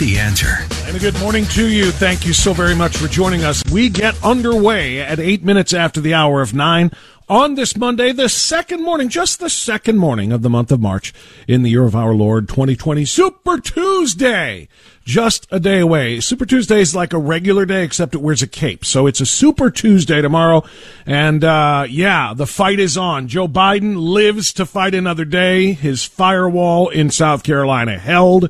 The answer. And a good morning to you. Thank you so very much for joining us. We get underway at eight minutes after the hour of nine on this Monday, the second morning, just the second morning of the month of March in the year of our Lord 2020, Super Tuesday. Just a day away. Super Tuesday is like a regular day, except it wears a cape. So it's a Super Tuesday tomorrow. And, uh, yeah, the fight is on. Joe Biden lives to fight another day. His firewall in South Carolina held.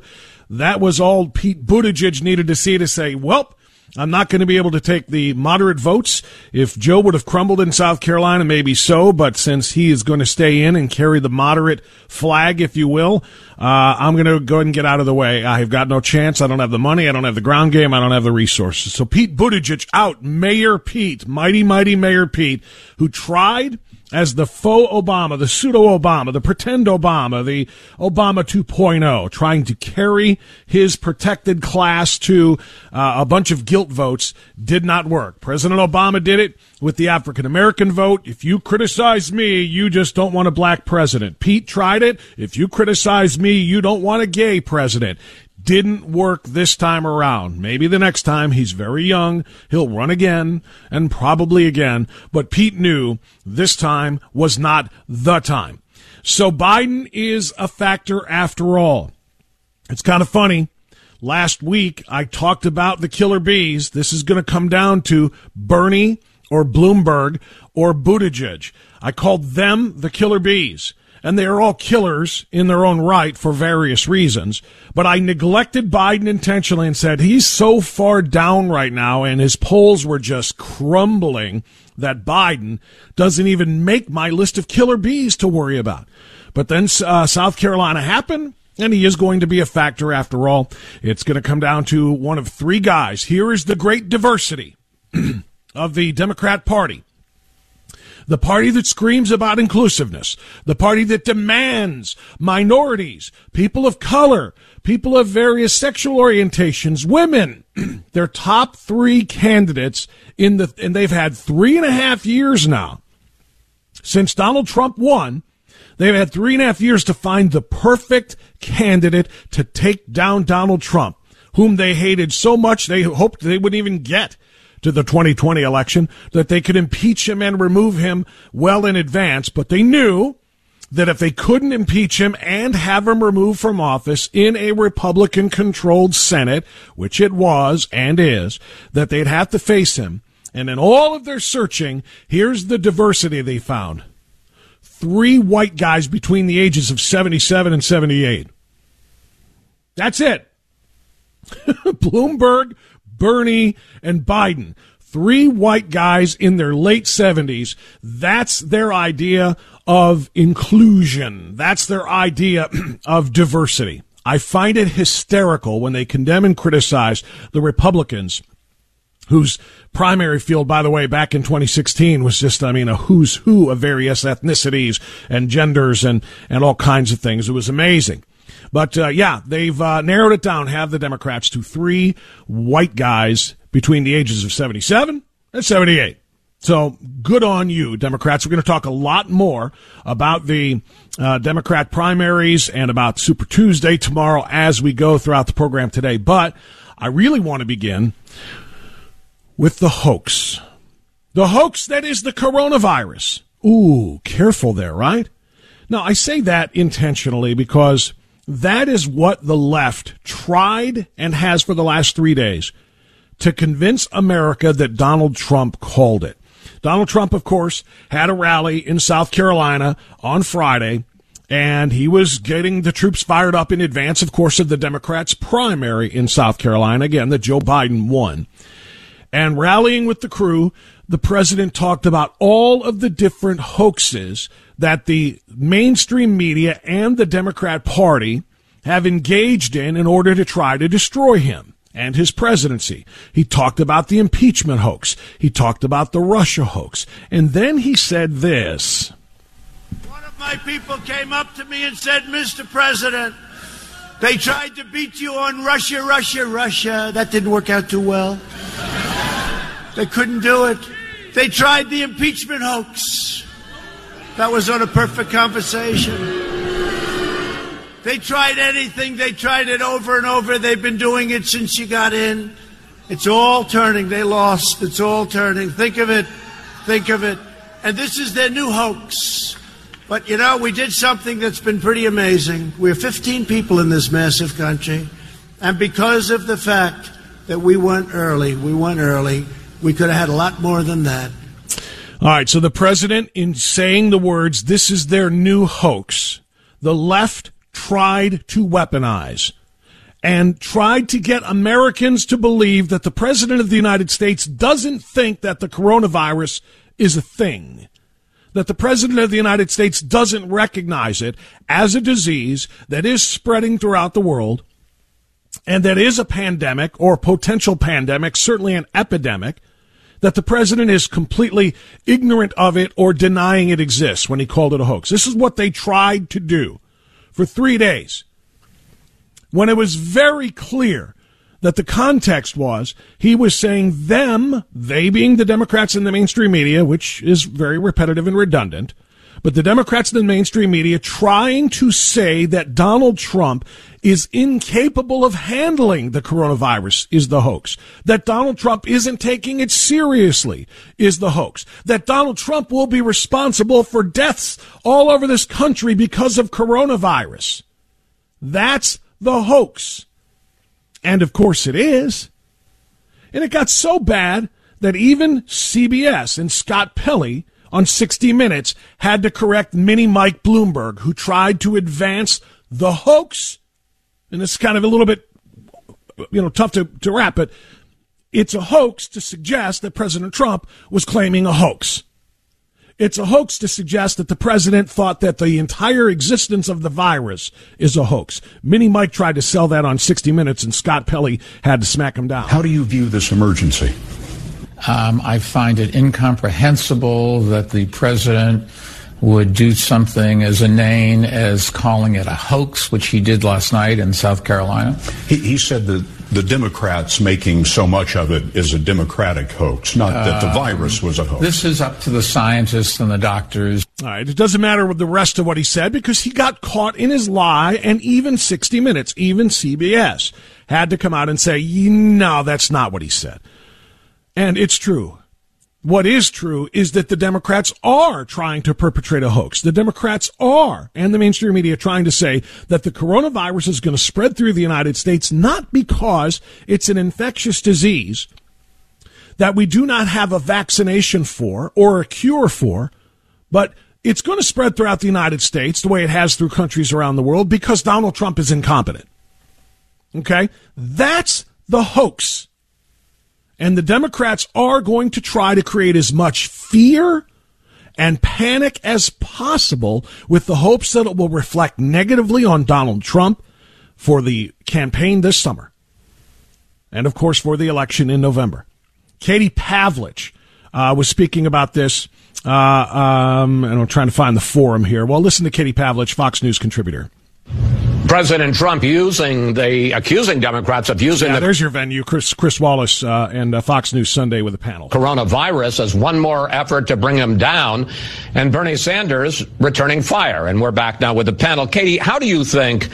That was all Pete Buttigieg needed to see to say, well, I'm not going to be able to take the moderate votes. If Joe would have crumbled in South Carolina, maybe so, but since he is going to stay in and carry the moderate flag, if you will, uh, I'm going to go ahead and get out of the way. I've got no chance. I don't have the money. I don't have the ground game. I don't have the resources. So Pete Buttigieg out. Mayor Pete, mighty, mighty Mayor Pete, who tried – as the faux Obama, the pseudo Obama, the pretend Obama, the Obama 2.0, trying to carry his protected class to uh, a bunch of guilt votes did not work. President Obama did it with the African American vote. If you criticize me, you just don't want a black president. Pete tried it. If you criticize me, you don't want a gay president didn't work this time around. Maybe the next time he's very young, he'll run again and probably again, but Pete knew this time was not the time. So Biden is a factor after all. It's kind of funny. Last week I talked about the killer bees. This is going to come down to Bernie or Bloomberg or Buttigieg. I called them the killer bees and they are all killers in their own right for various reasons. But I neglected Biden intentionally and said he's so far down right now and his polls were just crumbling that Biden doesn't even make my list of killer bees to worry about. But then uh, South Carolina happened. And he is going to be a factor after all. It's going to come down to one of three guys. Here is the great diversity of the Democrat Party the party that screams about inclusiveness, the party that demands minorities, people of color, people of various sexual orientations, women, their top three candidates in the, and they've had three and a half years now since Donald Trump won. They've had three and a half years to find the perfect candidate to take down Donald Trump, whom they hated so much they hoped they wouldn't even get to the 2020 election that they could impeach him and remove him well in advance, but they knew that if they couldn't impeach him and have him removed from office in a Republican controlled Senate, which it was and is, that they'd have to face him. And in all of their searching, here's the diversity they found. Three white guys between the ages of 77 and 78. That's it. Bloomberg, Bernie, and Biden. Three white guys in their late 70s. That's their idea of inclusion. That's their idea of diversity. I find it hysterical when they condemn and criticize the Republicans whose primary field, by the way, back in 2016 was just, I mean, a who's who of various ethnicities and genders and, and all kinds of things. It was amazing. But uh, yeah, they've uh, narrowed it down, have the Democrats, to three white guys between the ages of 77 and 78. So good on you, Democrats. We're going to talk a lot more about the uh, Democrat primaries and about Super Tuesday tomorrow as we go throughout the program today. But I really want to begin with the hoax. The hoax that is the coronavirus. Ooh, careful there, right? Now, I say that intentionally because that is what the left tried and has for the last three days to convince America that Donald Trump called it. Donald Trump, of course, had a rally in South Carolina on Friday, and he was getting the troops fired up in advance, of course, of the Democrats' primary in South Carolina, again, that Joe Biden won. And rallying with the crew, the president talked about all of the different hoaxes that the mainstream media and the Democrat Party have engaged in in order to try to destroy him and his presidency. He talked about the impeachment hoax. He talked about the Russia hoax. And then he said this. One of my people came up to me and said, Mr. President, they tried to beat you on Russia, Russia, Russia. That didn't work out too well. They couldn't do it. They tried the impeachment hoax. That was not a perfect conversation. They tried anything. They tried it over and over. They've been doing it since you got in. It's all turning. They lost. It's all turning. Think of it. Think of it. And this is their new hoax. But you know, we did something that's been pretty amazing. We're 15 people in this massive country. And because of the fact that we went early, we went early, we could have had a lot more than that. All right, so the president, in saying the words, this is their new hoax, the left tried to weaponize and tried to get Americans to believe that the president of the United States doesn't think that the coronavirus is a thing. That the president of the United States doesn't recognize it as a disease that is spreading throughout the world and that is a pandemic or potential pandemic, certainly an epidemic that the president is completely ignorant of it or denying it exists when he called it a hoax. This is what they tried to do for three days when it was very clear that the context was he was saying them, they being the Democrats in the mainstream media, which is very repetitive and redundant, but the Democrats in the mainstream media trying to say that Donald Trump is incapable of handling the coronavirus is the hoax. That Donald Trump isn't taking it seriously is the hoax. That Donald Trump will be responsible for deaths all over this country because of coronavirus. That's the hoax. And of course it is. And it got so bad that even CBS and Scott Pelley on 60 Minutes had to correct Mini Mike Bloomberg, who tried to advance the hoax. And it's kind of a little bit, you know, tough to, to wrap, but it's a hoax to suggest that President Trump was claiming a hoax. It's a hoax to suggest that the president thought that the entire existence of the virus is a hoax. Mini Mike tried to sell that on 60 Minutes, and Scott Pelley had to smack him down. How do you view this emergency? Um, I find it incomprehensible that the president would do something as inane as calling it a hoax, which he did last night in South Carolina. He, he said that the Democrats making so much of it is a Democratic hoax, not that the Um, virus was a hoax. This is up to the scientists and the doctors. All right. It doesn't matter what the rest of what he said because he got caught in his lie, and even 60 Minutes, even CBS, had to come out and say, no, that's not what he said. And it's true. What is true is that the Democrats are trying to perpetrate a hoax. The Democrats are, and the mainstream media, trying to say that the coronavirus is going to spread through the United States not because it's an infectious disease that we do not have a vaccination for or a cure for, but it's going to spread throughout the United States the way it has through countries around the world because Donald Trump is incompetent. Okay? That's the hoax. And the Democrats are going to try to create as much fear and panic as possible with the hopes that it will reflect negatively on Donald Trump for the campaign this summer. And of course, for the election in November. Katie Pavlich uh, was speaking about this, uh, um, and I'm trying to find the forum here. Well, listen to Katie Pavlich, Fox News contributor. President Trump using the accusing Democrats of using yeah, the there's your venue, Chris Chris Wallace uh, and uh, Fox News Sunday with a panel. Coronavirus as one more effort to bring him down, and Bernie Sanders returning fire. And we're back now with the panel. Katie, how do you think?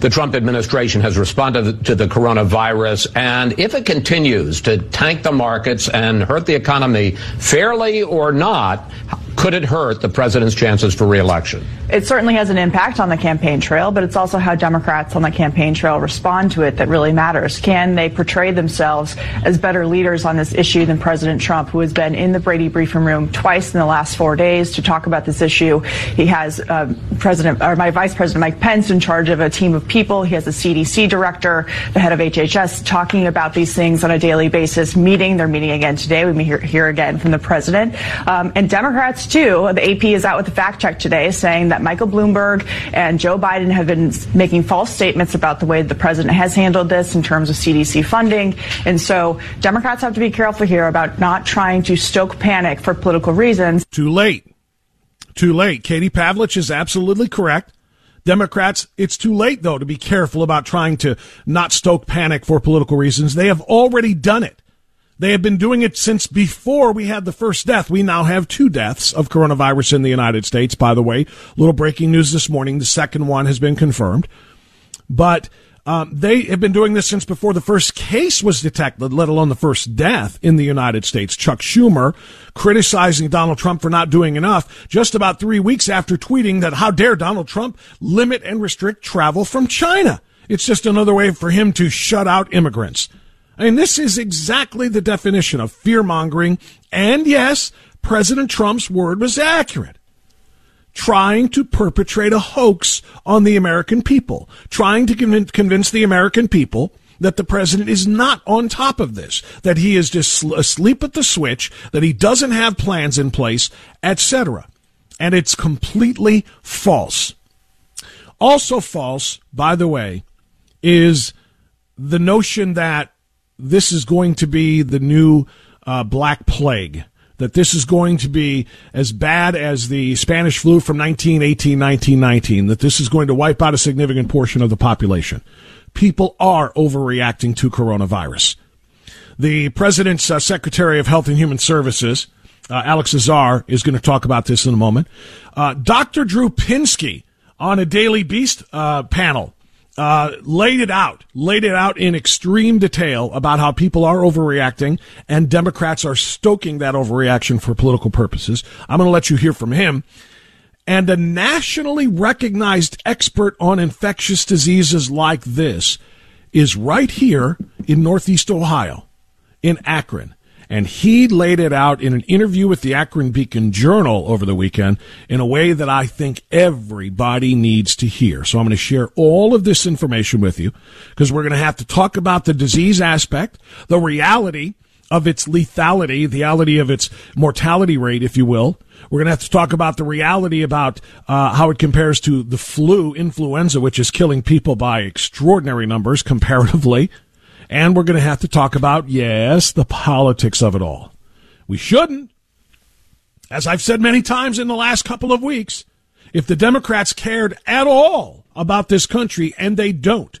the Trump administration has responded to the coronavirus, and if it continues to tank the markets and hurt the economy fairly or not, could it hurt the president's chances for reelection? It certainly has an impact on the campaign trail, but it's also how Democrats on the campaign trail respond to it that really matters. Can they portray themselves as better leaders on this issue than President Trump, who has been in the Brady briefing room twice in the last four days to talk about this issue? He has uh, President or my Vice President Mike Pence in charge of a team of people. He has a CDC director, the head of HHS, talking about these things on a daily basis. Meeting, they're meeting again today. We may hear, hear again from the president um, and Democrats too. The AP is out with a fact check today saying that Michael Bloomberg and Joe Biden have been making false statements about the way the president has handled this in terms of CDC funding. And so Democrats have to be careful here about not trying to stoke panic for political reasons. Too late. Too late. Katie Pavlich is absolutely correct. Democrats, it's too late, though, to be careful about trying to not stoke panic for political reasons. They have already done it. They have been doing it since before we had the first death. We now have two deaths of coronavirus in the United States, by the way. Little breaking news this morning. The second one has been confirmed. But um, they have been doing this since before the first case was detected, let alone the first death in the United States. Chuck Schumer criticizing Donald Trump for not doing enough just about three weeks after tweeting that how dare Donald Trump limit and restrict travel from China. It's just another way for him to shut out immigrants. I mean, this is exactly the definition of fear mongering. And yes, President Trump's word was accurate. Trying to perpetrate a hoax on the American people, trying to convince the American people that the president is not on top of this, that he is just asleep at the switch, that he doesn't have plans in place, etc. And it's completely false. Also false, by the way, is the notion that this is going to be the new uh, Black Plague. That this is going to be as bad as the Spanish flu from 1918, 1919. That this is going to wipe out a significant portion of the population. People are overreacting to coronavirus. The president's uh, Secretary of Health and Human Services, uh, Alex Azar, is going to talk about this in a moment. Uh, Dr. Drew Pinsky on a Daily Beast uh, panel uh, laid it out, laid it out in extreme detail about how people are overreacting and Democrats are stoking that overreaction for political purposes. I'm going to let you hear from him. And a nationally recognized expert on infectious diseases like this is right here in Northeast Ohio, in Akron. And he laid it out in an interview with the Akron Beacon Journal over the weekend in a way that I think everybody needs to hear. So I'm going to share all of this information with you because we're going to have to talk about the disease aspect, the reality of its lethality, the reality of its mortality rate, if you will. We're going to have to talk about the reality about uh, how it compares to the flu, influenza, which is killing people by extraordinary numbers comparatively. And we're going to have to talk about, yes, the politics of it all. We shouldn't. As I've said many times in the last couple of weeks, if the Democrats cared at all about this country, and they don't,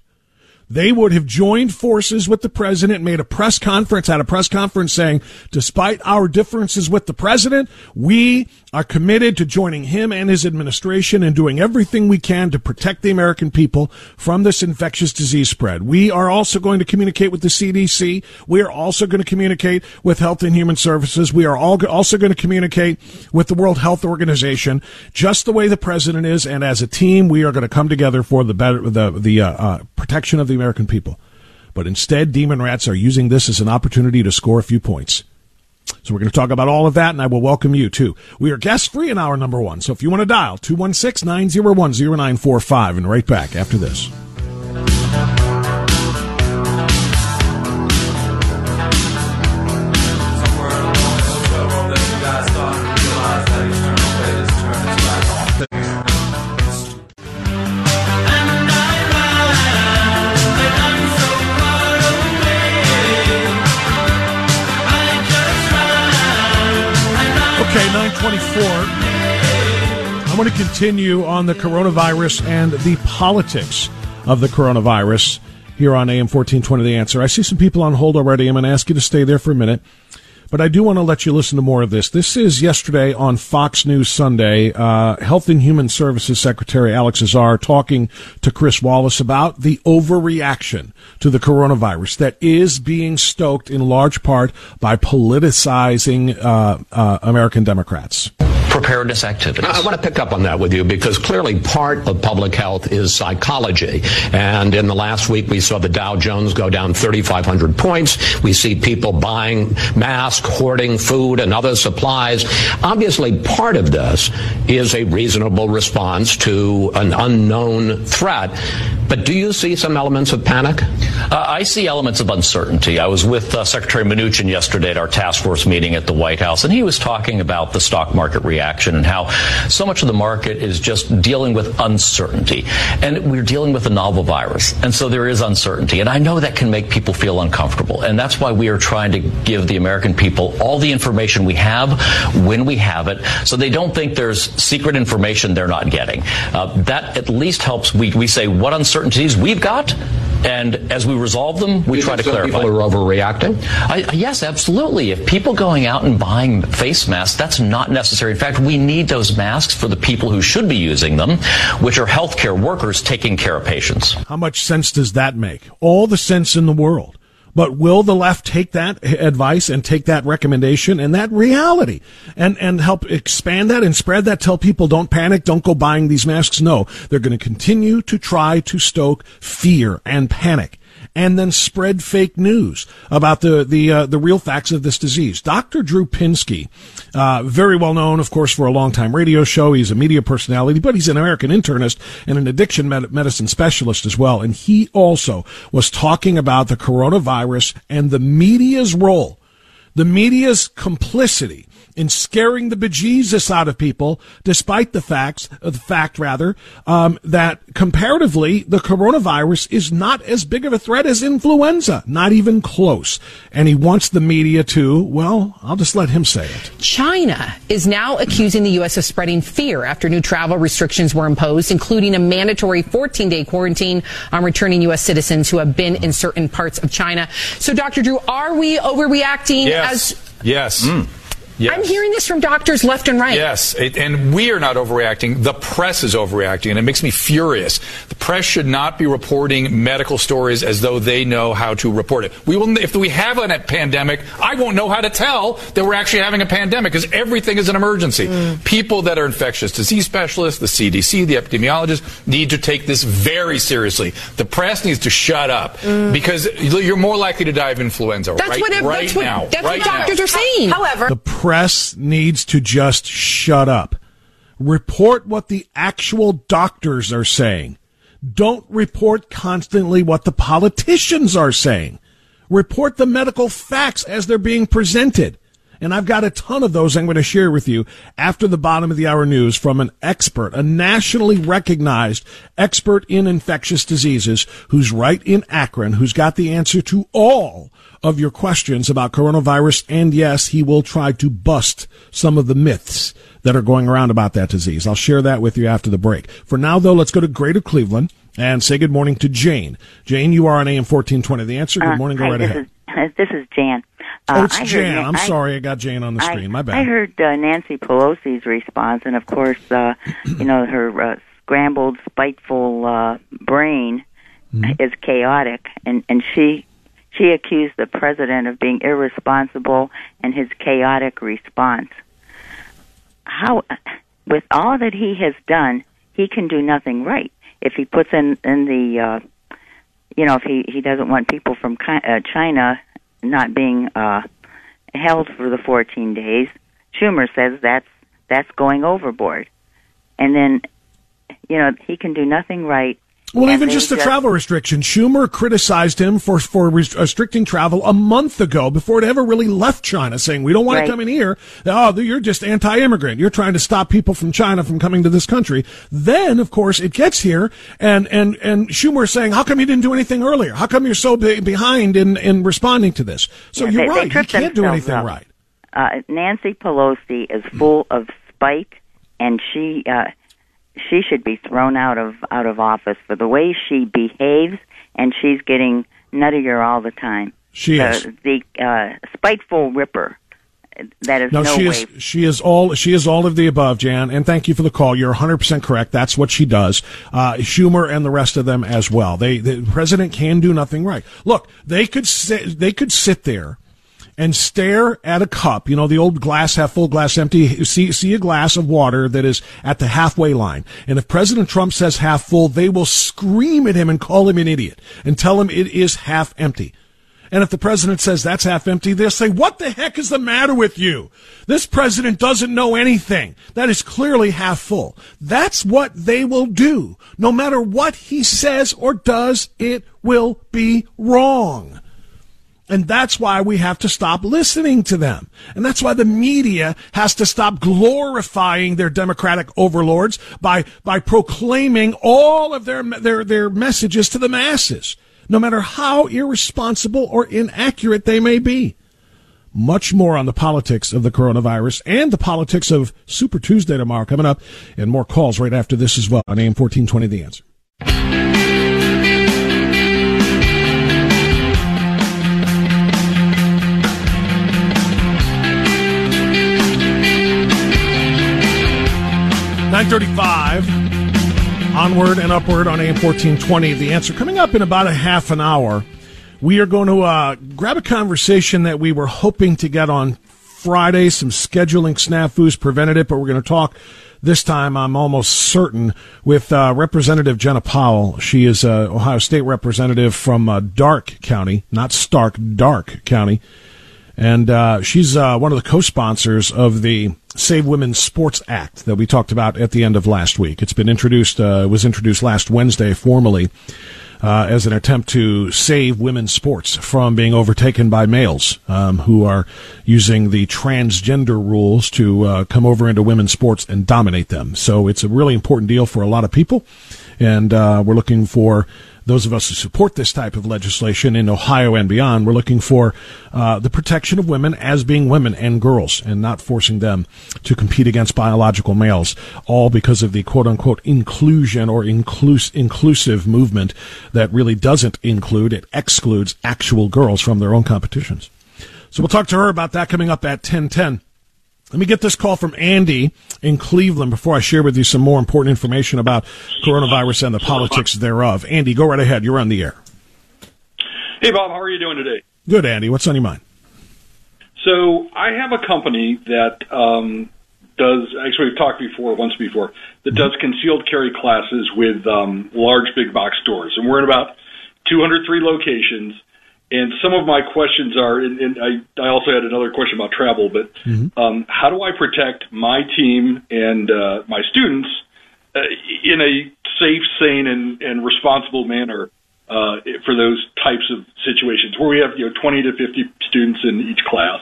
they would have joined forces with the president, made a press conference, had a press conference saying, despite our differences with the president, we are committed to joining him and his administration and doing everything we can to protect the American people from this infectious disease spread. We are also going to communicate with the CDC. We are also going to communicate with Health and Human Services. We are all also going to communicate with the World Health Organization, just the way the president is. And as a team, we are going to come together for the better, the, the uh, uh, protection of the American people. But instead, demon rats are using this as an opportunity to score a few points. So we're going to talk about all of that, and I will welcome you too. We are guest free in hour number one. So if you want to dial 216 901 0945, and right back after this. 924. I want to continue on the coronavirus and the politics of the coronavirus here on AM 1420 The Answer. I see some people on hold already. I'm going to ask you to stay there for a minute. But I do want to let you listen to more of this. This is yesterday on Fox News Sunday. Uh, Health and Human Services Secretary Alex Azar talking to Chris Wallace about the overreaction to the coronavirus that is being stoked in large part by politicizing uh, uh, American Democrats preparedness activities. I, I want to pick up on that with you because clearly part of public health is psychology. And in the last week, we saw the Dow Jones go down 3,500 points. We see people buying masks, hoarding food and other supplies. Obviously, part of this is a reasonable response to an unknown threat. But do you see some elements of panic? Uh, I see elements of uncertainty. I was with uh, Secretary Mnuchin yesterday at our task force meeting at the White House, and he was talking about the stock market reaction and how so much of the market is just dealing with uncertainty. And we're dealing with a novel virus. And so there is uncertainty. And I know that can make people feel uncomfortable. And that's why we are trying to give the American people all the information we have when we have it so they don't think there's secret information they're not getting. Uh, that at least helps. We, we say what uncertainties we've got and as we resolve them, we you try to clarify. People are overreacting. I, yes, absolutely. If people going out and buying face masks, that's not necessary. In fact, we need those masks for the people who should be using them, which are healthcare workers taking care of patients. How much sense does that make? All the sense in the world. But will the left take that advice and take that recommendation and that reality and, and help expand that and spread that? Tell people don't panic, don't go buying these masks. No, they're going to continue to try to stoke fear and panic and then spread fake news about the the uh, the real facts of this disease. Dr. Drew Pinsky, uh, very well known, of course, for a long time radio show. He's a media personality, but he's an American internist and an addiction med- medicine specialist as well. And he also was talking about the coronavirus and the media's role, the media's complicity in scaring the bejesus out of people, despite the facts, uh, the fact rather, um, that comparatively the coronavirus is not as big of a threat as influenza, not even close. And he wants the media to, well, I'll just let him say it. China is now accusing the U.S. of spreading fear after new travel restrictions were imposed, including a mandatory 14 day quarantine on returning U.S. citizens who have been in certain parts of China. So, Dr. Drew, are we overreacting yes. as Yes. Mm. Yes. I'm hearing this from doctors left and right. Yes, it, and we are not overreacting. The press is overreacting, and it makes me furious. The press should not be reporting medical stories as though they know how to report it. We will, if we have a pandemic, I won't know how to tell that we're actually having a pandemic because everything is an emergency. Mm. People that are infectious disease specialists, the CDC, the epidemiologists need to take this very seriously. The press needs to shut up mm. because you're more likely to die of influenza that's right, what, right that's what, now. That's right what doctors now. are saying. However, the press needs to just shut up. Report what the actual doctors are saying. Don't report constantly what the politicians are saying. Report the medical facts as they're being presented. And I've got a ton of those I'm going to share with you after the bottom of the hour news from an expert, a nationally recognized expert in infectious diseases who's right in Akron, who's got the answer to all of your questions about coronavirus. And yes, he will try to bust some of the myths that are going around about that disease. I'll share that with you after the break. For now, though, let's go to Greater Cleveland and say good morning to Jane. Jane, you are on AM 1420. The answer, good uh, morning, go hi, right this ahead. Is, this is Jan. Oh, it's I Jan. Na- I'm I- sorry, I got Jane on the I- screen. My bad. I heard uh, Nancy Pelosi's response, and of course, uh, you know, her uh, scrambled, spiteful uh, brain Mm-hmm. is chaotic, and and she she accused the president of being irresponsible and his chaotic response. How, with all that he has done, he can do nothing right if he puts in in the, uh, you know, if he he doesn't want people from uh, China not being uh, held for the 14 days. Schumer says that's that's going overboard, and then, you know, he can do nothing right. Well, and even just the travel restriction. Schumer criticized him for for restricting travel a month ago before it ever really left China, saying we don't want Right. to come in here. Oh, you're just anti-immigrant. You're trying to stop people from China from coming to this country. Then, of course, it gets here, and and and Schumer saying, "How come you didn't do anything earlier? How come you're so be- behind in in responding to this?" So Yeah, you're they- they right. He tripped can't do anything up. right. uh, Nancy Pelosi is full of spite, and she uh, she should be thrown out of out of office for the way she behaves, and she's getting nuttier all the time. She the, is. the uh, spiteful ripper. That is No, no, she way. is she is all she is all of the above, Jan. And thank you for the call. You're 100 percent correct. That's what she does. Uh, Schumer and the rest of them as well. They the president can do nothing right. Look, they could sit, they could sit there and stare at a cup, you know, the old glass half full, glass empty, see, see a glass of water that is at the halfway line. And if President Trump says half full, they will scream at him and call him an idiot and tell him it is half empty. And if the president says that's half empty, they'll say, what the heck is the matter with you? This president doesn't know anything. That is clearly half full. That's what they will do. No matter what he says or does, it will be wrong. And that's why we have to stop listening to them. And that's why the media has to stop glorifying their democratic overlords by, by proclaiming all of their, their, their messages to the masses, no matter how irresponsible or inaccurate they may be. Much more on the politics of the coronavirus and the politics of Super Tuesday tomorrow coming up and more calls right after this as well on AM 1420 The Answer. Nine thirty-five. Onward and upward on AM fourteen twenty. The answer coming up in about a half an hour. We are going to uh, grab a conversation that we were hoping to get on Friday. Some scheduling snafus prevented it, but we're going to talk this time. I'm almost certain with uh, Representative Jena Powell. She is uh, Ohio State representative from uh, Darke County, not Stark, Darke County and uh, she's uh, one of the co-sponsors of the Save Women's Sports Act that we talked about at the end of last week. It's been introduced, uh, was introduced last Wednesday formally uh, as an attempt to save women's sports from being overtaken by males um, who are using the transgender rules to uh, come over into women's sports and dominate them. So it's a really important deal for a lot of people, and uh, we're looking for those of us who support this type of legislation in Ohio and beyond, we're looking for uh, the protection of women as being women and girls and not forcing them to compete against biological males, all because of the quote unquote inclusion or inclus- inclusive movement that really doesn't include, it excludes actual girls from their own competitions. So we'll talk to her about that coming up at 1010. Let me get this call from Andy in Cleveland before I share with you some more important information about coronavirus and the politics thereof. Andy, go right ahead. You're on the air. Hey, Bob, how are you doing today? Good, Andy. What's on your mind? So, I have a company that um, does, actually, we've talked before, once before, that does concealed carry classes with um, large big box stores. And we're in about 203 locations. And some of my questions are, and, and I, I also had another question about travel, but um, how do I protect my team and uh, my students uh, in a safe, sane, and, and responsible manner uh, for those types of situations where we have you know 20 to 50 students in each class?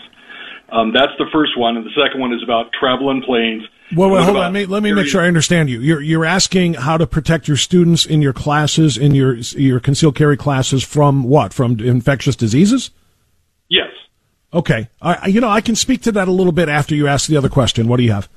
Um, that's the first one, and the second one is about travel in planes. Well, well hold on. Let me, let me make sure I understand you. You're, you're asking how to protect your students in your classes, in your, your concealed carry classes from what? From infectious diseases? Yes. Okay. I, you know, I can speak to that a little bit after you ask the other question. What do you have?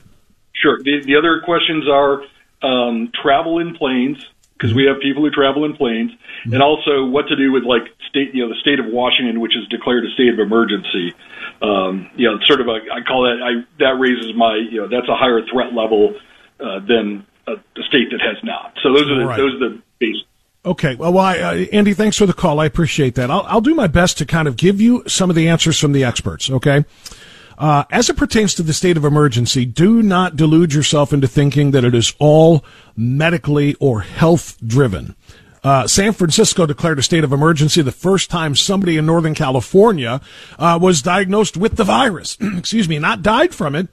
Sure. The, the other questions are um, travel in planes because we have people who travel in planes, and also what to do with like state, you know, the state of Washington, which has declared a state of emergency. Um, you know, sort of a, I call that, I, that raises my, you know, that's a higher threat level uh, than a, a state that has not. So those are the, Right. those are the basics. Okay. Well, well I, uh, Andy, thanks for the call. I appreciate that. I'll, I'll do my best to kind of give you some of the answers from the experts. Okay. Uh, as it pertains to the state of emergency, do not delude yourself into thinking that it is all medically or health driven. Uh, San Francisco declared a state of emergency the first time somebody in Northern California uh, was diagnosed with the virus. Excuse me, not died from it,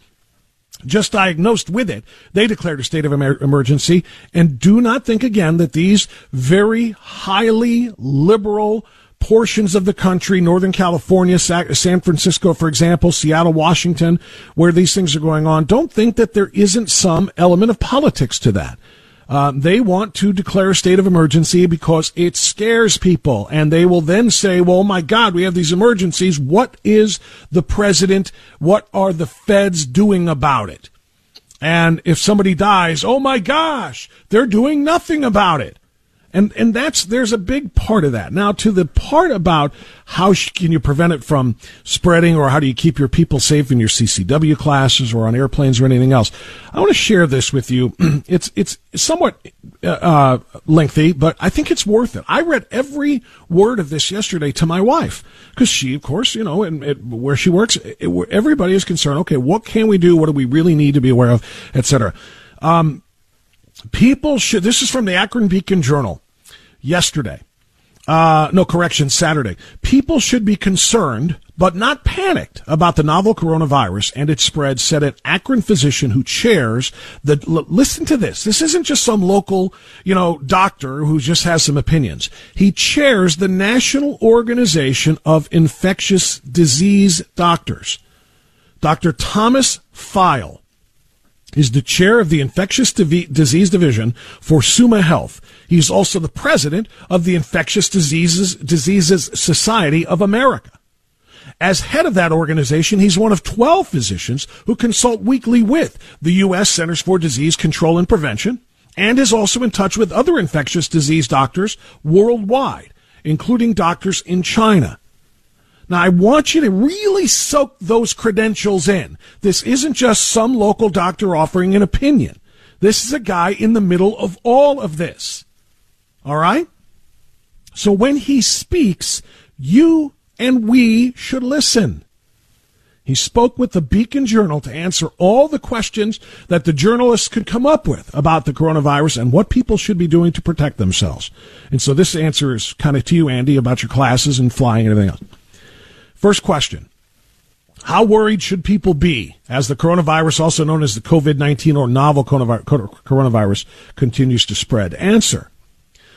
just diagnosed with it. They declared a state of emer- emergency. And do not think again that these very highly liberal portions of the country, Northern California, Sa- San Francisco, for example, Seattle, Washington, where these things are going on, don't think that there isn't some element of politics to that. Uh, they want to declare a state of emergency because it scares people. And they will then say, well, my God, we have these emergencies. What is the president? What are the feds doing about it? And if somebody dies, oh my gosh, they're doing nothing about it. And, and that's, there's a big part of that. Now to the part about how sh- can you prevent it from spreading or how do you keep your people safe in your CCW classes or on airplanes or anything else? I want to share this with you. it's, it's somewhat, uh, uh, lengthy, but I think it's worth it. I read every word of this yesterday to my wife because she, of course, you know, and, where she works, it, everybody is concerned. Okay, what can we do? What do we really need to be aware of, etc. Um, people should. This is from the Akron Beacon Journal yesterday. Uh, no, correction, Saturday. People should be concerned, but not panicked about the novel coronavirus and its spread, said an Akron physician who chairs the, l- listen to this. This isn't just some local, you know, doctor who just has some opinions. He chairs the National Organization of Infectious Disease Doctors. Dr. Thomas File is the chair of the Infectious Disease Division for Summa Health. He's also the president of the Infectious Diseases, Diseases Society of America. As head of that organization, he's one of 12 physicians who consult weekly with the U.S. Centers for Disease Control and Prevention and is also in touch with other infectious disease doctors worldwide, including doctors in China. Now, I want you to really soak those credentials in. This isn't just some local doctor offering an opinion. This is a guy in the middle of all of this. All right? So when he speaks, you and we should listen. He spoke with the Beacon Journal to answer all the questions that the journalists could come up with about the coronavirus and what people should be doing to protect themselves. And so this answer is kind of to you, Andy, about your classes and flying and everything else. First question. How worried should people be as the coronavirus, also known as the COVID-19 or novel coronavirus, continues to spread? Answer.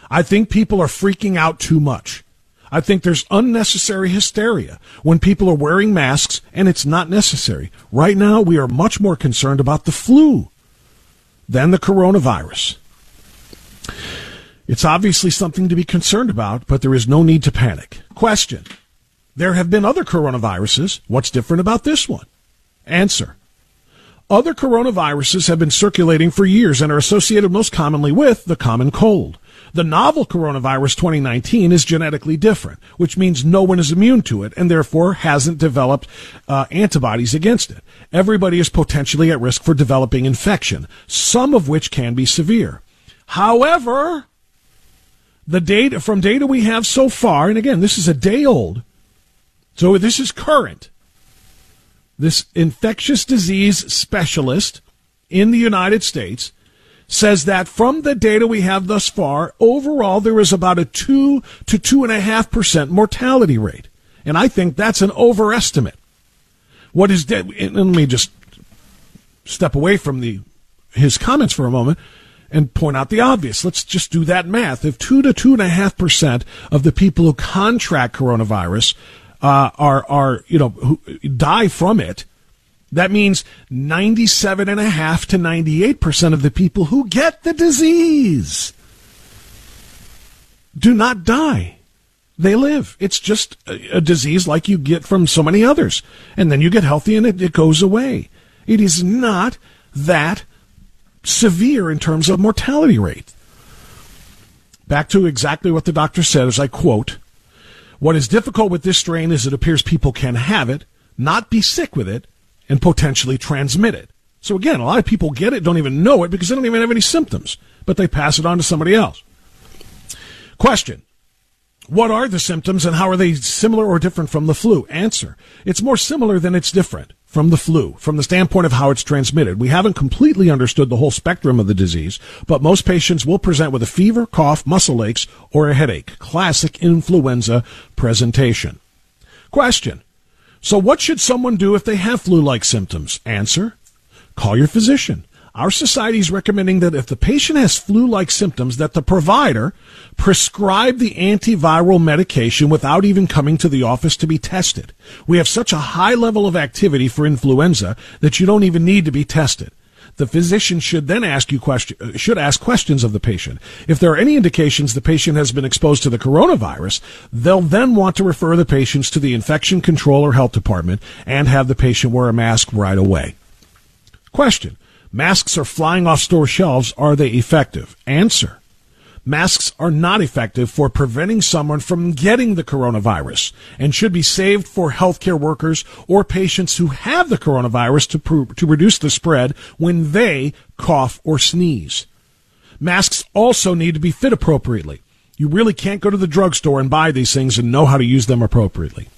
I think people are freaking out too much. I think there's unnecessary hysteria when people are wearing masks and it's not necessary. Right now, we are much more concerned about the flu than the coronavirus. It's obviously something to be concerned about, but there is no need to panic. Question. There have been other coronaviruses. What's different about this one? Answer. Other coronaviruses have been circulating for years and are associated most commonly with the common cold. The novel coronavirus 2019 is genetically different, which means no one is immune to it and therefore hasn't developed uh, antibodies against it. Everybody is potentially at risk for developing infection, some of which can be severe. However, the data from data we have so far, and again, this is a day old, so this is current. This infectious disease specialist in the United States says that from the data we have thus far, overall there is about a two to two and a half percent mortality rate. And I think that's an overestimate. What is dead? Let me just step away from the his comments for a moment and point out the obvious. Let's just do that math. If two to two and a half percent of the people who contract coronavirus uh, are are you know who die from it, that means 97.5 to 98% of the people who get the disease do not die. They live. It's just a, a, disease like you get from so many others. And then you get healthy and it, it goes away. It is not that severe in terms of mortality rate. Back to exactly what the doctor said as I quote, what is difficult with this strain is it appears people can have it, not be sick with it, and potentially transmit it. So again, a lot of people get it, don't even know it because they don't even have any symptoms, but they pass it on to somebody else. Question. What are the symptoms and how are they similar or different from the flu? Answer. It's more similar than it's different from the flu, from the standpoint of how it's transmitted. We haven't completely understood the whole spectrum of the disease, but most patients will present with a fever, cough, muscle aches, or a headache. Classic influenza presentation. Question. So what should someone do if they have flu-like symptoms? Answer, call your physician. Our society is recommending that if the patient has flu-like symptoms, that the provider prescribe the antiviral medication without even coming to the office to be tested. We have such a high level of activity for influenza that you don't even need to be tested. The physician should then ask you question, uh, should ask questions of the patient. If there are any indications the patient has been exposed to the coronavirus, they'll then want to refer the patients to the infection control or health department and have the patient wear a mask right away. Question. Masks are flying off store shelves. Are they effective? Answer. Masks are not effective for preventing someone from getting the coronavirus and should be saved for healthcare workers or patients who have the coronavirus to, pro- to reduce the spread when they cough or sneeze. Masks also need to be fit appropriately. You really can't go to the drugstore and buy these things and know how to use them appropriately.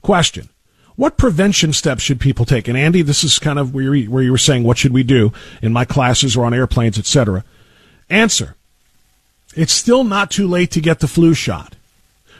Question. What prevention steps should people take? And Andy, this is kind of where you, where you were saying, what should we do in my classes or on airplanes, etc. Answer. It's still not too late to get the flu shot.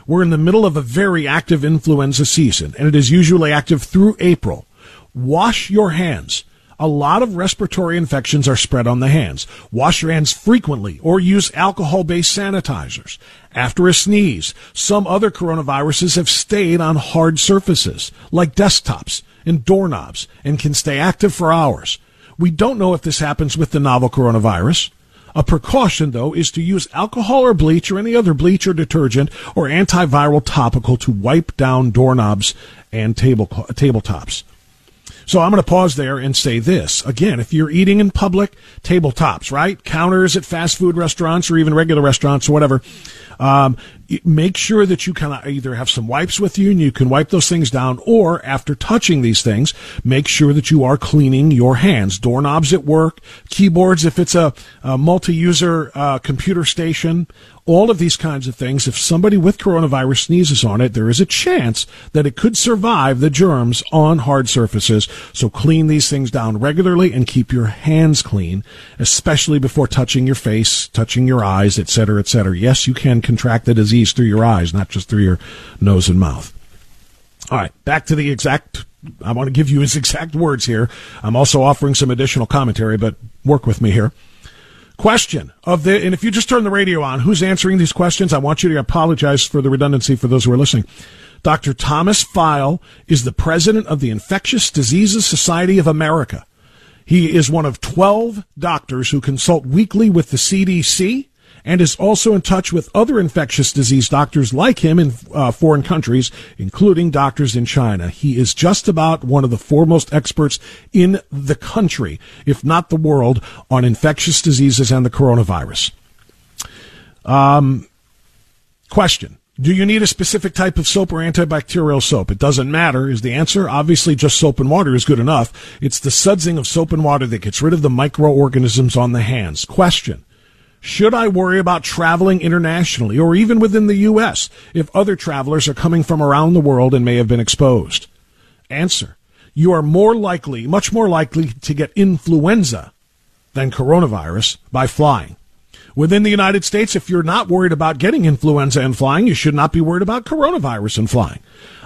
We're in the middle of a very active influenza season, and it is usually active through April. Wash your hands. A lot of respiratory infections are spread on the hands. Wash your hands frequently or use alcohol based sanitizers. After a sneeze, some other coronaviruses have stayed on hard surfaces, like desktops and doorknobs, and can stay active for hours. We don't know if this happens with the novel coronavirus. A precaution, though, is to use alcohol or bleach or any other bleach or detergent or antiviral topical to wipe down doorknobs and table tabletops. So I'm going to pause there and say this. Again, if you're eating in public, tabletops, right? Counters at fast food restaurants or even regular restaurants or whatever, um, make sure that you can either have some wipes with you and you can wipe those things down, or after touching these things, make sure that you are cleaning your hands. Doorknobs at work, keyboards if it's a, a multi-user uh, computer station, all of these kinds of things. If somebody with coronavirus sneezes on it, there is a chance that it could survive the germs on hard surfaces. So clean these things down regularly and keep your hands clean, especially before touching your face, touching your eyes, etc., etc. Yes, you can contract the disease through your eyes, not just through your nose and mouth. All right, back to the exact. I want to give you his exact words here. I'm also offering some additional commentary, but work with me here. Question of the, and if you just turn the radio on, who's answering these questions? I want you to apologize for the redundancy for those who are listening. Dr. Thomas File is the president of the Infectious Diseases Society of America. He is one of 12 doctors who consult weekly with the CDC and is also in touch with other infectious disease doctors like him in uh, foreign countries, including doctors in China. He is just about one of the foremost experts in the country, if not the world, on infectious diseases and the coronavirus. Um, question. Do you need a specific type of soap or antibacterial soap? It doesn't matter, is the answer. Obviously, just soap and water is good enough. It's the sudsing of soap and water that gets rid of the microorganisms on the hands. Question. Should I worry about traveling internationally or even within the U.S. if other travelers are coming from around the world and may have been exposed? Answer. You are more likely, much more likely to get influenza than coronavirus by flying. Within the United States, if you're not worried about getting influenza and flying, you should not be worried about coronavirus and flying.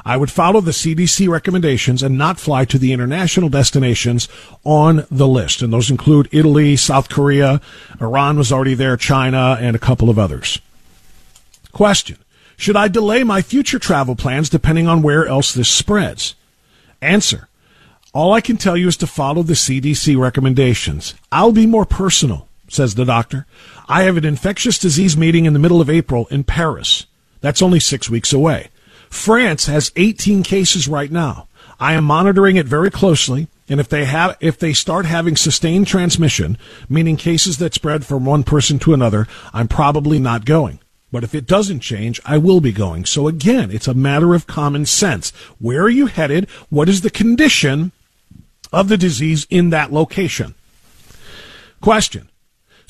I would follow the CDC recommendations and not fly to the international destinations on the list. And those include Italy, South Korea, Iran was already there, China, and a couple of others. Question. Should I delay my future travel plans depending on where else this spreads? Answer. All I can tell you is to follow the CDC recommendations. I'll be more personal, says the doctor. I have an infectious disease meeting in the middle of April in Paris. That's only six weeks away. France has 18 cases right now. I am monitoring it very closely. And if they have, if they start having sustained transmission, meaning cases that spread from one person to another, I'm probably not going. But if it doesn't change, I will be going. So again, it's a matter of common sense. Where are you headed? What is the condition of the disease in that location? Question.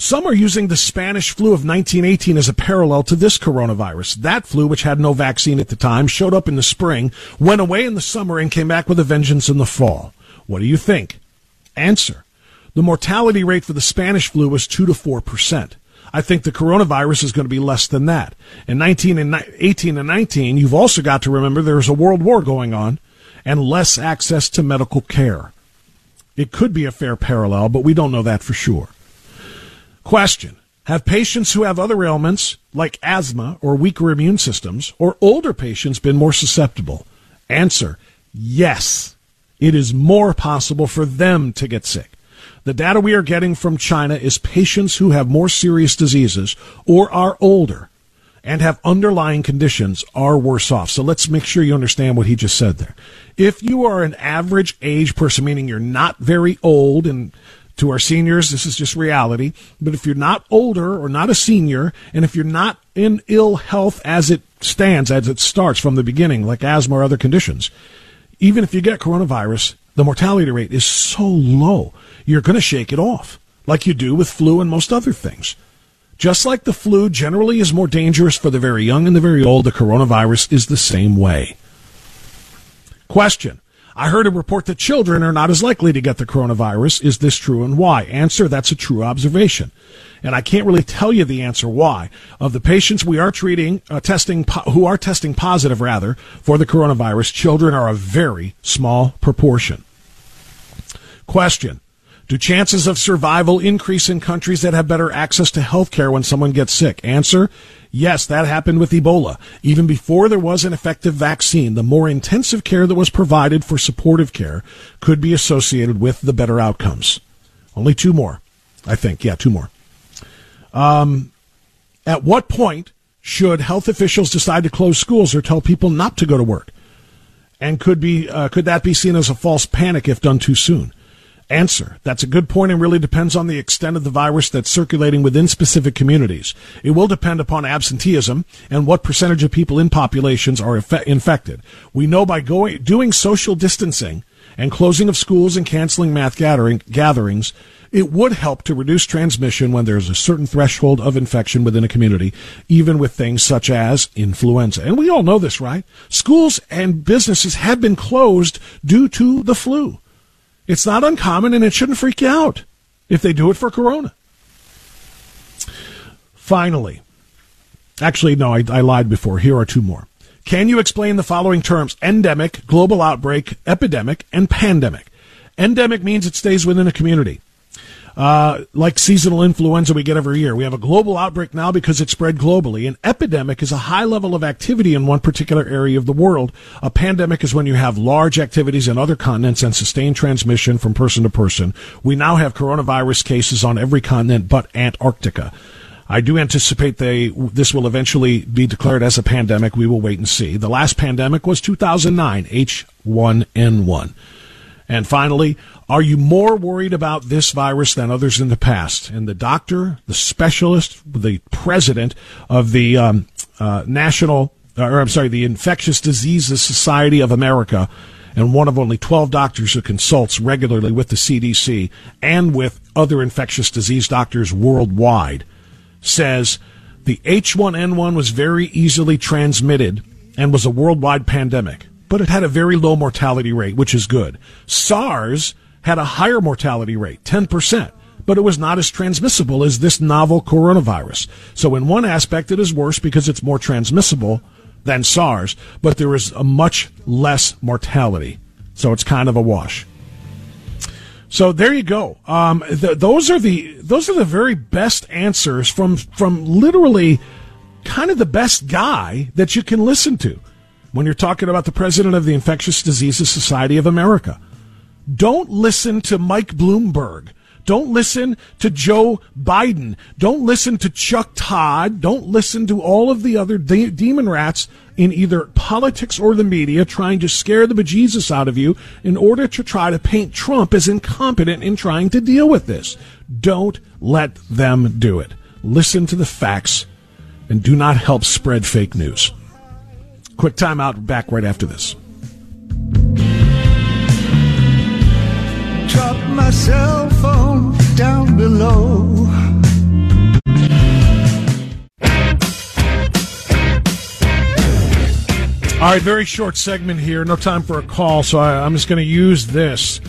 Some are using the Spanish flu of 1918 as a parallel to this coronavirus. That flu, which had no vaccine at the time, showed up in the spring, went away in the summer, and came back with a vengeance in the fall. What do you think? Answer. The mortality rate for the Spanish flu was 2 to 4 percent. I think the coronavirus is going to be less than that. In 19 and 18 and 19, you've also got to remember there's a world war going on and less access to medical care. It could be a fair parallel, but we don't know that for sure. Question. Have patients who have other ailments, like asthma or weaker immune systems, or older patients been more susceptible? Answer. Yes. It is more possible for them to get sick. The data we are getting from China is patients who have more serious diseases or are older and have underlying conditions are worse off. So let's make sure you understand what he just said there. If you are an average age person, meaning you're not very old, and to our seniors, this is just reality, but if you're not older or not a senior, and if you're not in ill health as it stands, as it starts from the beginning, like asthma or other conditions, even if you get coronavirus, the mortality rate is so low, you're going to shake it off, like you do with flu and most other things. Just like the flu generally is more dangerous for the very young and the very old, the coronavirus is the same way. Question. I heard a report that children are not as likely to get the coronavirus. Is this true and why? Answer, that's a true observation. And I can't really tell you the answer why. Of the patients we are treating, uh, testing, po- who are testing positive rather, for the coronavirus, children are a very small proportion. Question. Do chances of survival increase in countries that have better access to health care when someone gets sick? Answer, yes, that happened with Ebola. Even before there was an effective vaccine, the more intensive care that was provided for supportive care could be associated with the better outcomes. Only two more, I think. Yeah, two more. Um, at what point should health officials decide to close schools or tell people not to go to work? And could be uh, could that be seen as a false panic if done too soon? Answer. That's a good point and really depends on the extent of the virus that's circulating within specific communities. It will depend upon absenteeism and what percentage of people in populations are infe- infected. We know by going, doing social distancing and closing of schools and canceling math gathering, gatherings, it would help to reduce transmission when there's a certain threshold of infection within a community, even with things such as influenza. And we all know this, right? Schools and businesses have been closed due to the flu. It's not uncommon and it shouldn't freak you out if they do it for corona. Finally, actually, no, I, I lied before. Here are two more. Can you explain the following terms? Endemic, global outbreak, epidemic, and pandemic. Endemic means it stays within a community uh, like seasonal influenza we get every year. We have a global outbreak now because it spread globally. An epidemic is a high level of activity in one particular area of the world. A pandemic is when you have large activities in other continents and sustained transmission from person to person. We now have coronavirus cases on every continent but Antarctica. I do anticipate they this will eventually be declared as a pandemic. We will wait and see. The last pandemic was 2009 H1N1. And finally, are you more worried about this virus than others in the past? And the doctor, the specialist, the president of the um, uh, National, or I'm sorry, the Infectious Diseases Society of America, and one of only 12 doctors who consults regularly with the CDC and with other infectious disease doctors worldwide, says the H1N1 was very easily transmitted and was a worldwide pandemic but it had a very low mortality rate, which is good. SARS had a higher mortality rate, 10%, but it was not as transmissible as this novel coronavirus. So in one aspect, it is worse because it's more transmissible than SARS, but there is a much less mortality. So it's kind of a wash. So there you go. Um, th- those are the those are the very best answers from from literally kind of the best guy that you can listen to when you're talking about the president of the Infectious Diseases Society of America. Don't listen to Mike Bloomberg. Don't listen to Joe Biden. Don't listen to Chuck Todd. Don't listen to all of the other de- demon rats in either politics or the media trying to scare the bejesus out of you in order to try to paint Trump as incompetent in trying to deal with this. Don't let them do it. Listen to the facts and do not help spread fake news. Quick timeout. Back right after this. Drop my cell phone down below. All right, very short segment here. No time for a call, so I, am just going to use this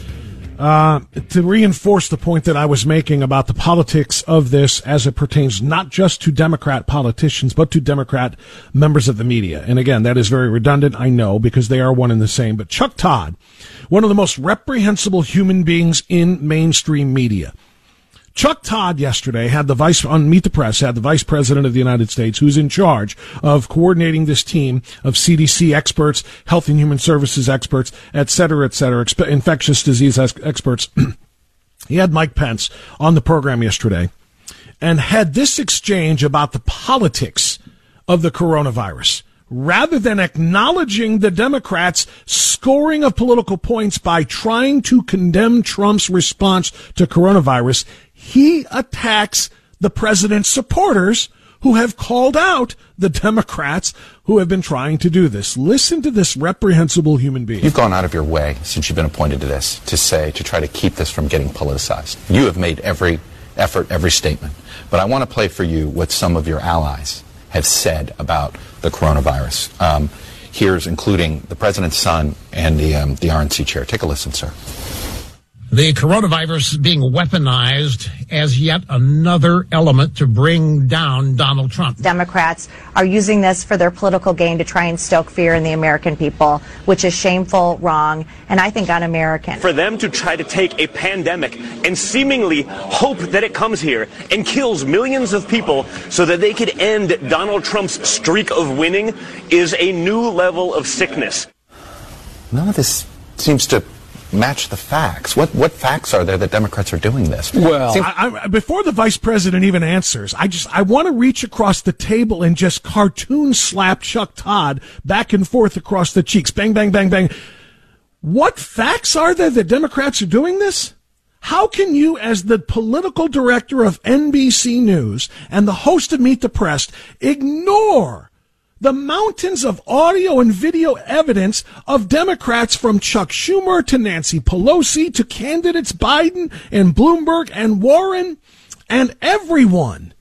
uh, to reinforce the point that I was making about the politics of this as it pertains not just to Democrat politicians, but to Democrat members of the media. And again, that is very redundant, I know, because they are one and the same. But Chuck Todd, one of the most reprehensible human beings in mainstream media, Chuck Todd yesterday had the vice on Meet the Press had the vice president of the United States who's in charge of coordinating this team of CDC experts, Health and Human Services experts, et cetera, et cetera, infectious disease experts. He had Mike Pence on the program yesterday and had this exchange about the politics of the coronavirus. Rather than acknowledging the Democrats' scoring of political points by trying to condemn Trump's response to coronavirus, he attacks the president's supporters who have called out the Democrats who have been trying to do this. Listen to this reprehensible human being. You've gone out of your way since you've been appointed to this to say, to try to keep this from getting politicized. You have made every effort, every statement. But I want to play for you what some of your allies have said about the coronavirus. Um, here's including the president's son and the, um, the RNC chair. Take a listen, sir. The coronavirus being weaponized as yet another element to bring down Donald Trump. Democrats are using this for their political gain to try and stoke fear in the American people, which is shameful, wrong, and I think un American. For them to try to take a pandemic and seemingly hope that it comes here and kills millions of people so that they could end Donald Trump's streak of winning is a new level of sickness. None of this seems to match the facts. What what facts are there that Democrats are doing this? Well, I, I, before the vice president even answers, I just I want to reach across the table and just cartoon slap Chuck Todd back and forth across the cheeks, bang, bang, bang, bang. What facts are there that Democrats are doing this? How can you, as the political director of NBC News and the host of Meet the Press, ignore the mountains of audio and video evidence of Democrats from Chuck Schumer to Nancy Pelosi to candidates Biden and Bloomberg and Warren and everyone.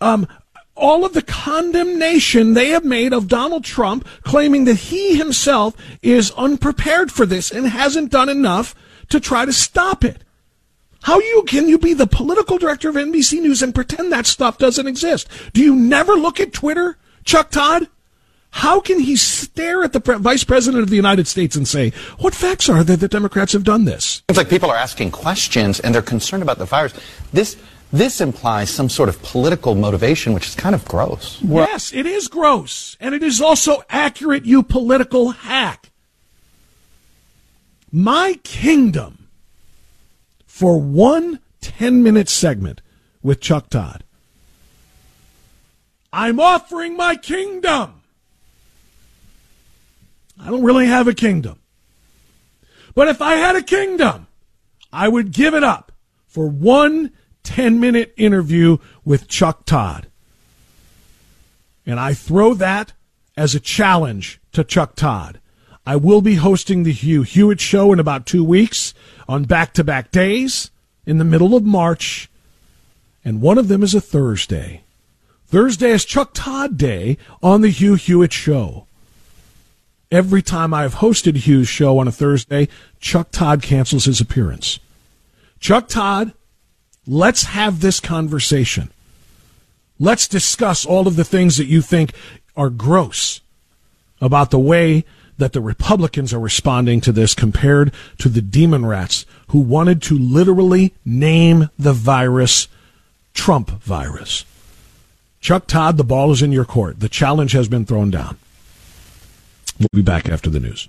Um, all of the condemnation they have made of Donald Trump, claiming that he himself is unprepared for this and hasn't done enough to try to stop it. How you can you be the political director of NBC News and pretend that stuff doesn't exist? Do you never look at Twitter? Chuck Todd? How can he stare at the pre- vice president of the United States and say, what facts are there that Democrats have done this? It's like people are asking questions and they're concerned about the virus. This, this implies some sort of political motivation, which is kind of gross. Yes, it is gross. And it is also accurate, you political hack. My kingdom for one 10 minute segment with Chuck Todd I'm offering my kingdom. I don't really have a kingdom. But if I had a kingdom, I would give it up for one 10 minute interview with Chuck Todd. And I throw that as a challenge to Chuck Todd. I will be hosting the Hugh Hewitt Show in about two weeks on back to back days in the middle of March. And one of them is a Thursday. Thursday is Chuck Todd Day on the Hugh Hewitt Show. Every time I've hosted Hugh's show on a Thursday, Chuck Todd cancels his appearance. Chuck Todd, let's have this conversation. Let's discuss all of the things that you think are gross about the way that the Republicans are responding to this compared to the demon rats who wanted to literally name the virus Trump virus. Chuck Todd, the ball is in your court. The challenge has been thrown down. We'll be back after the news.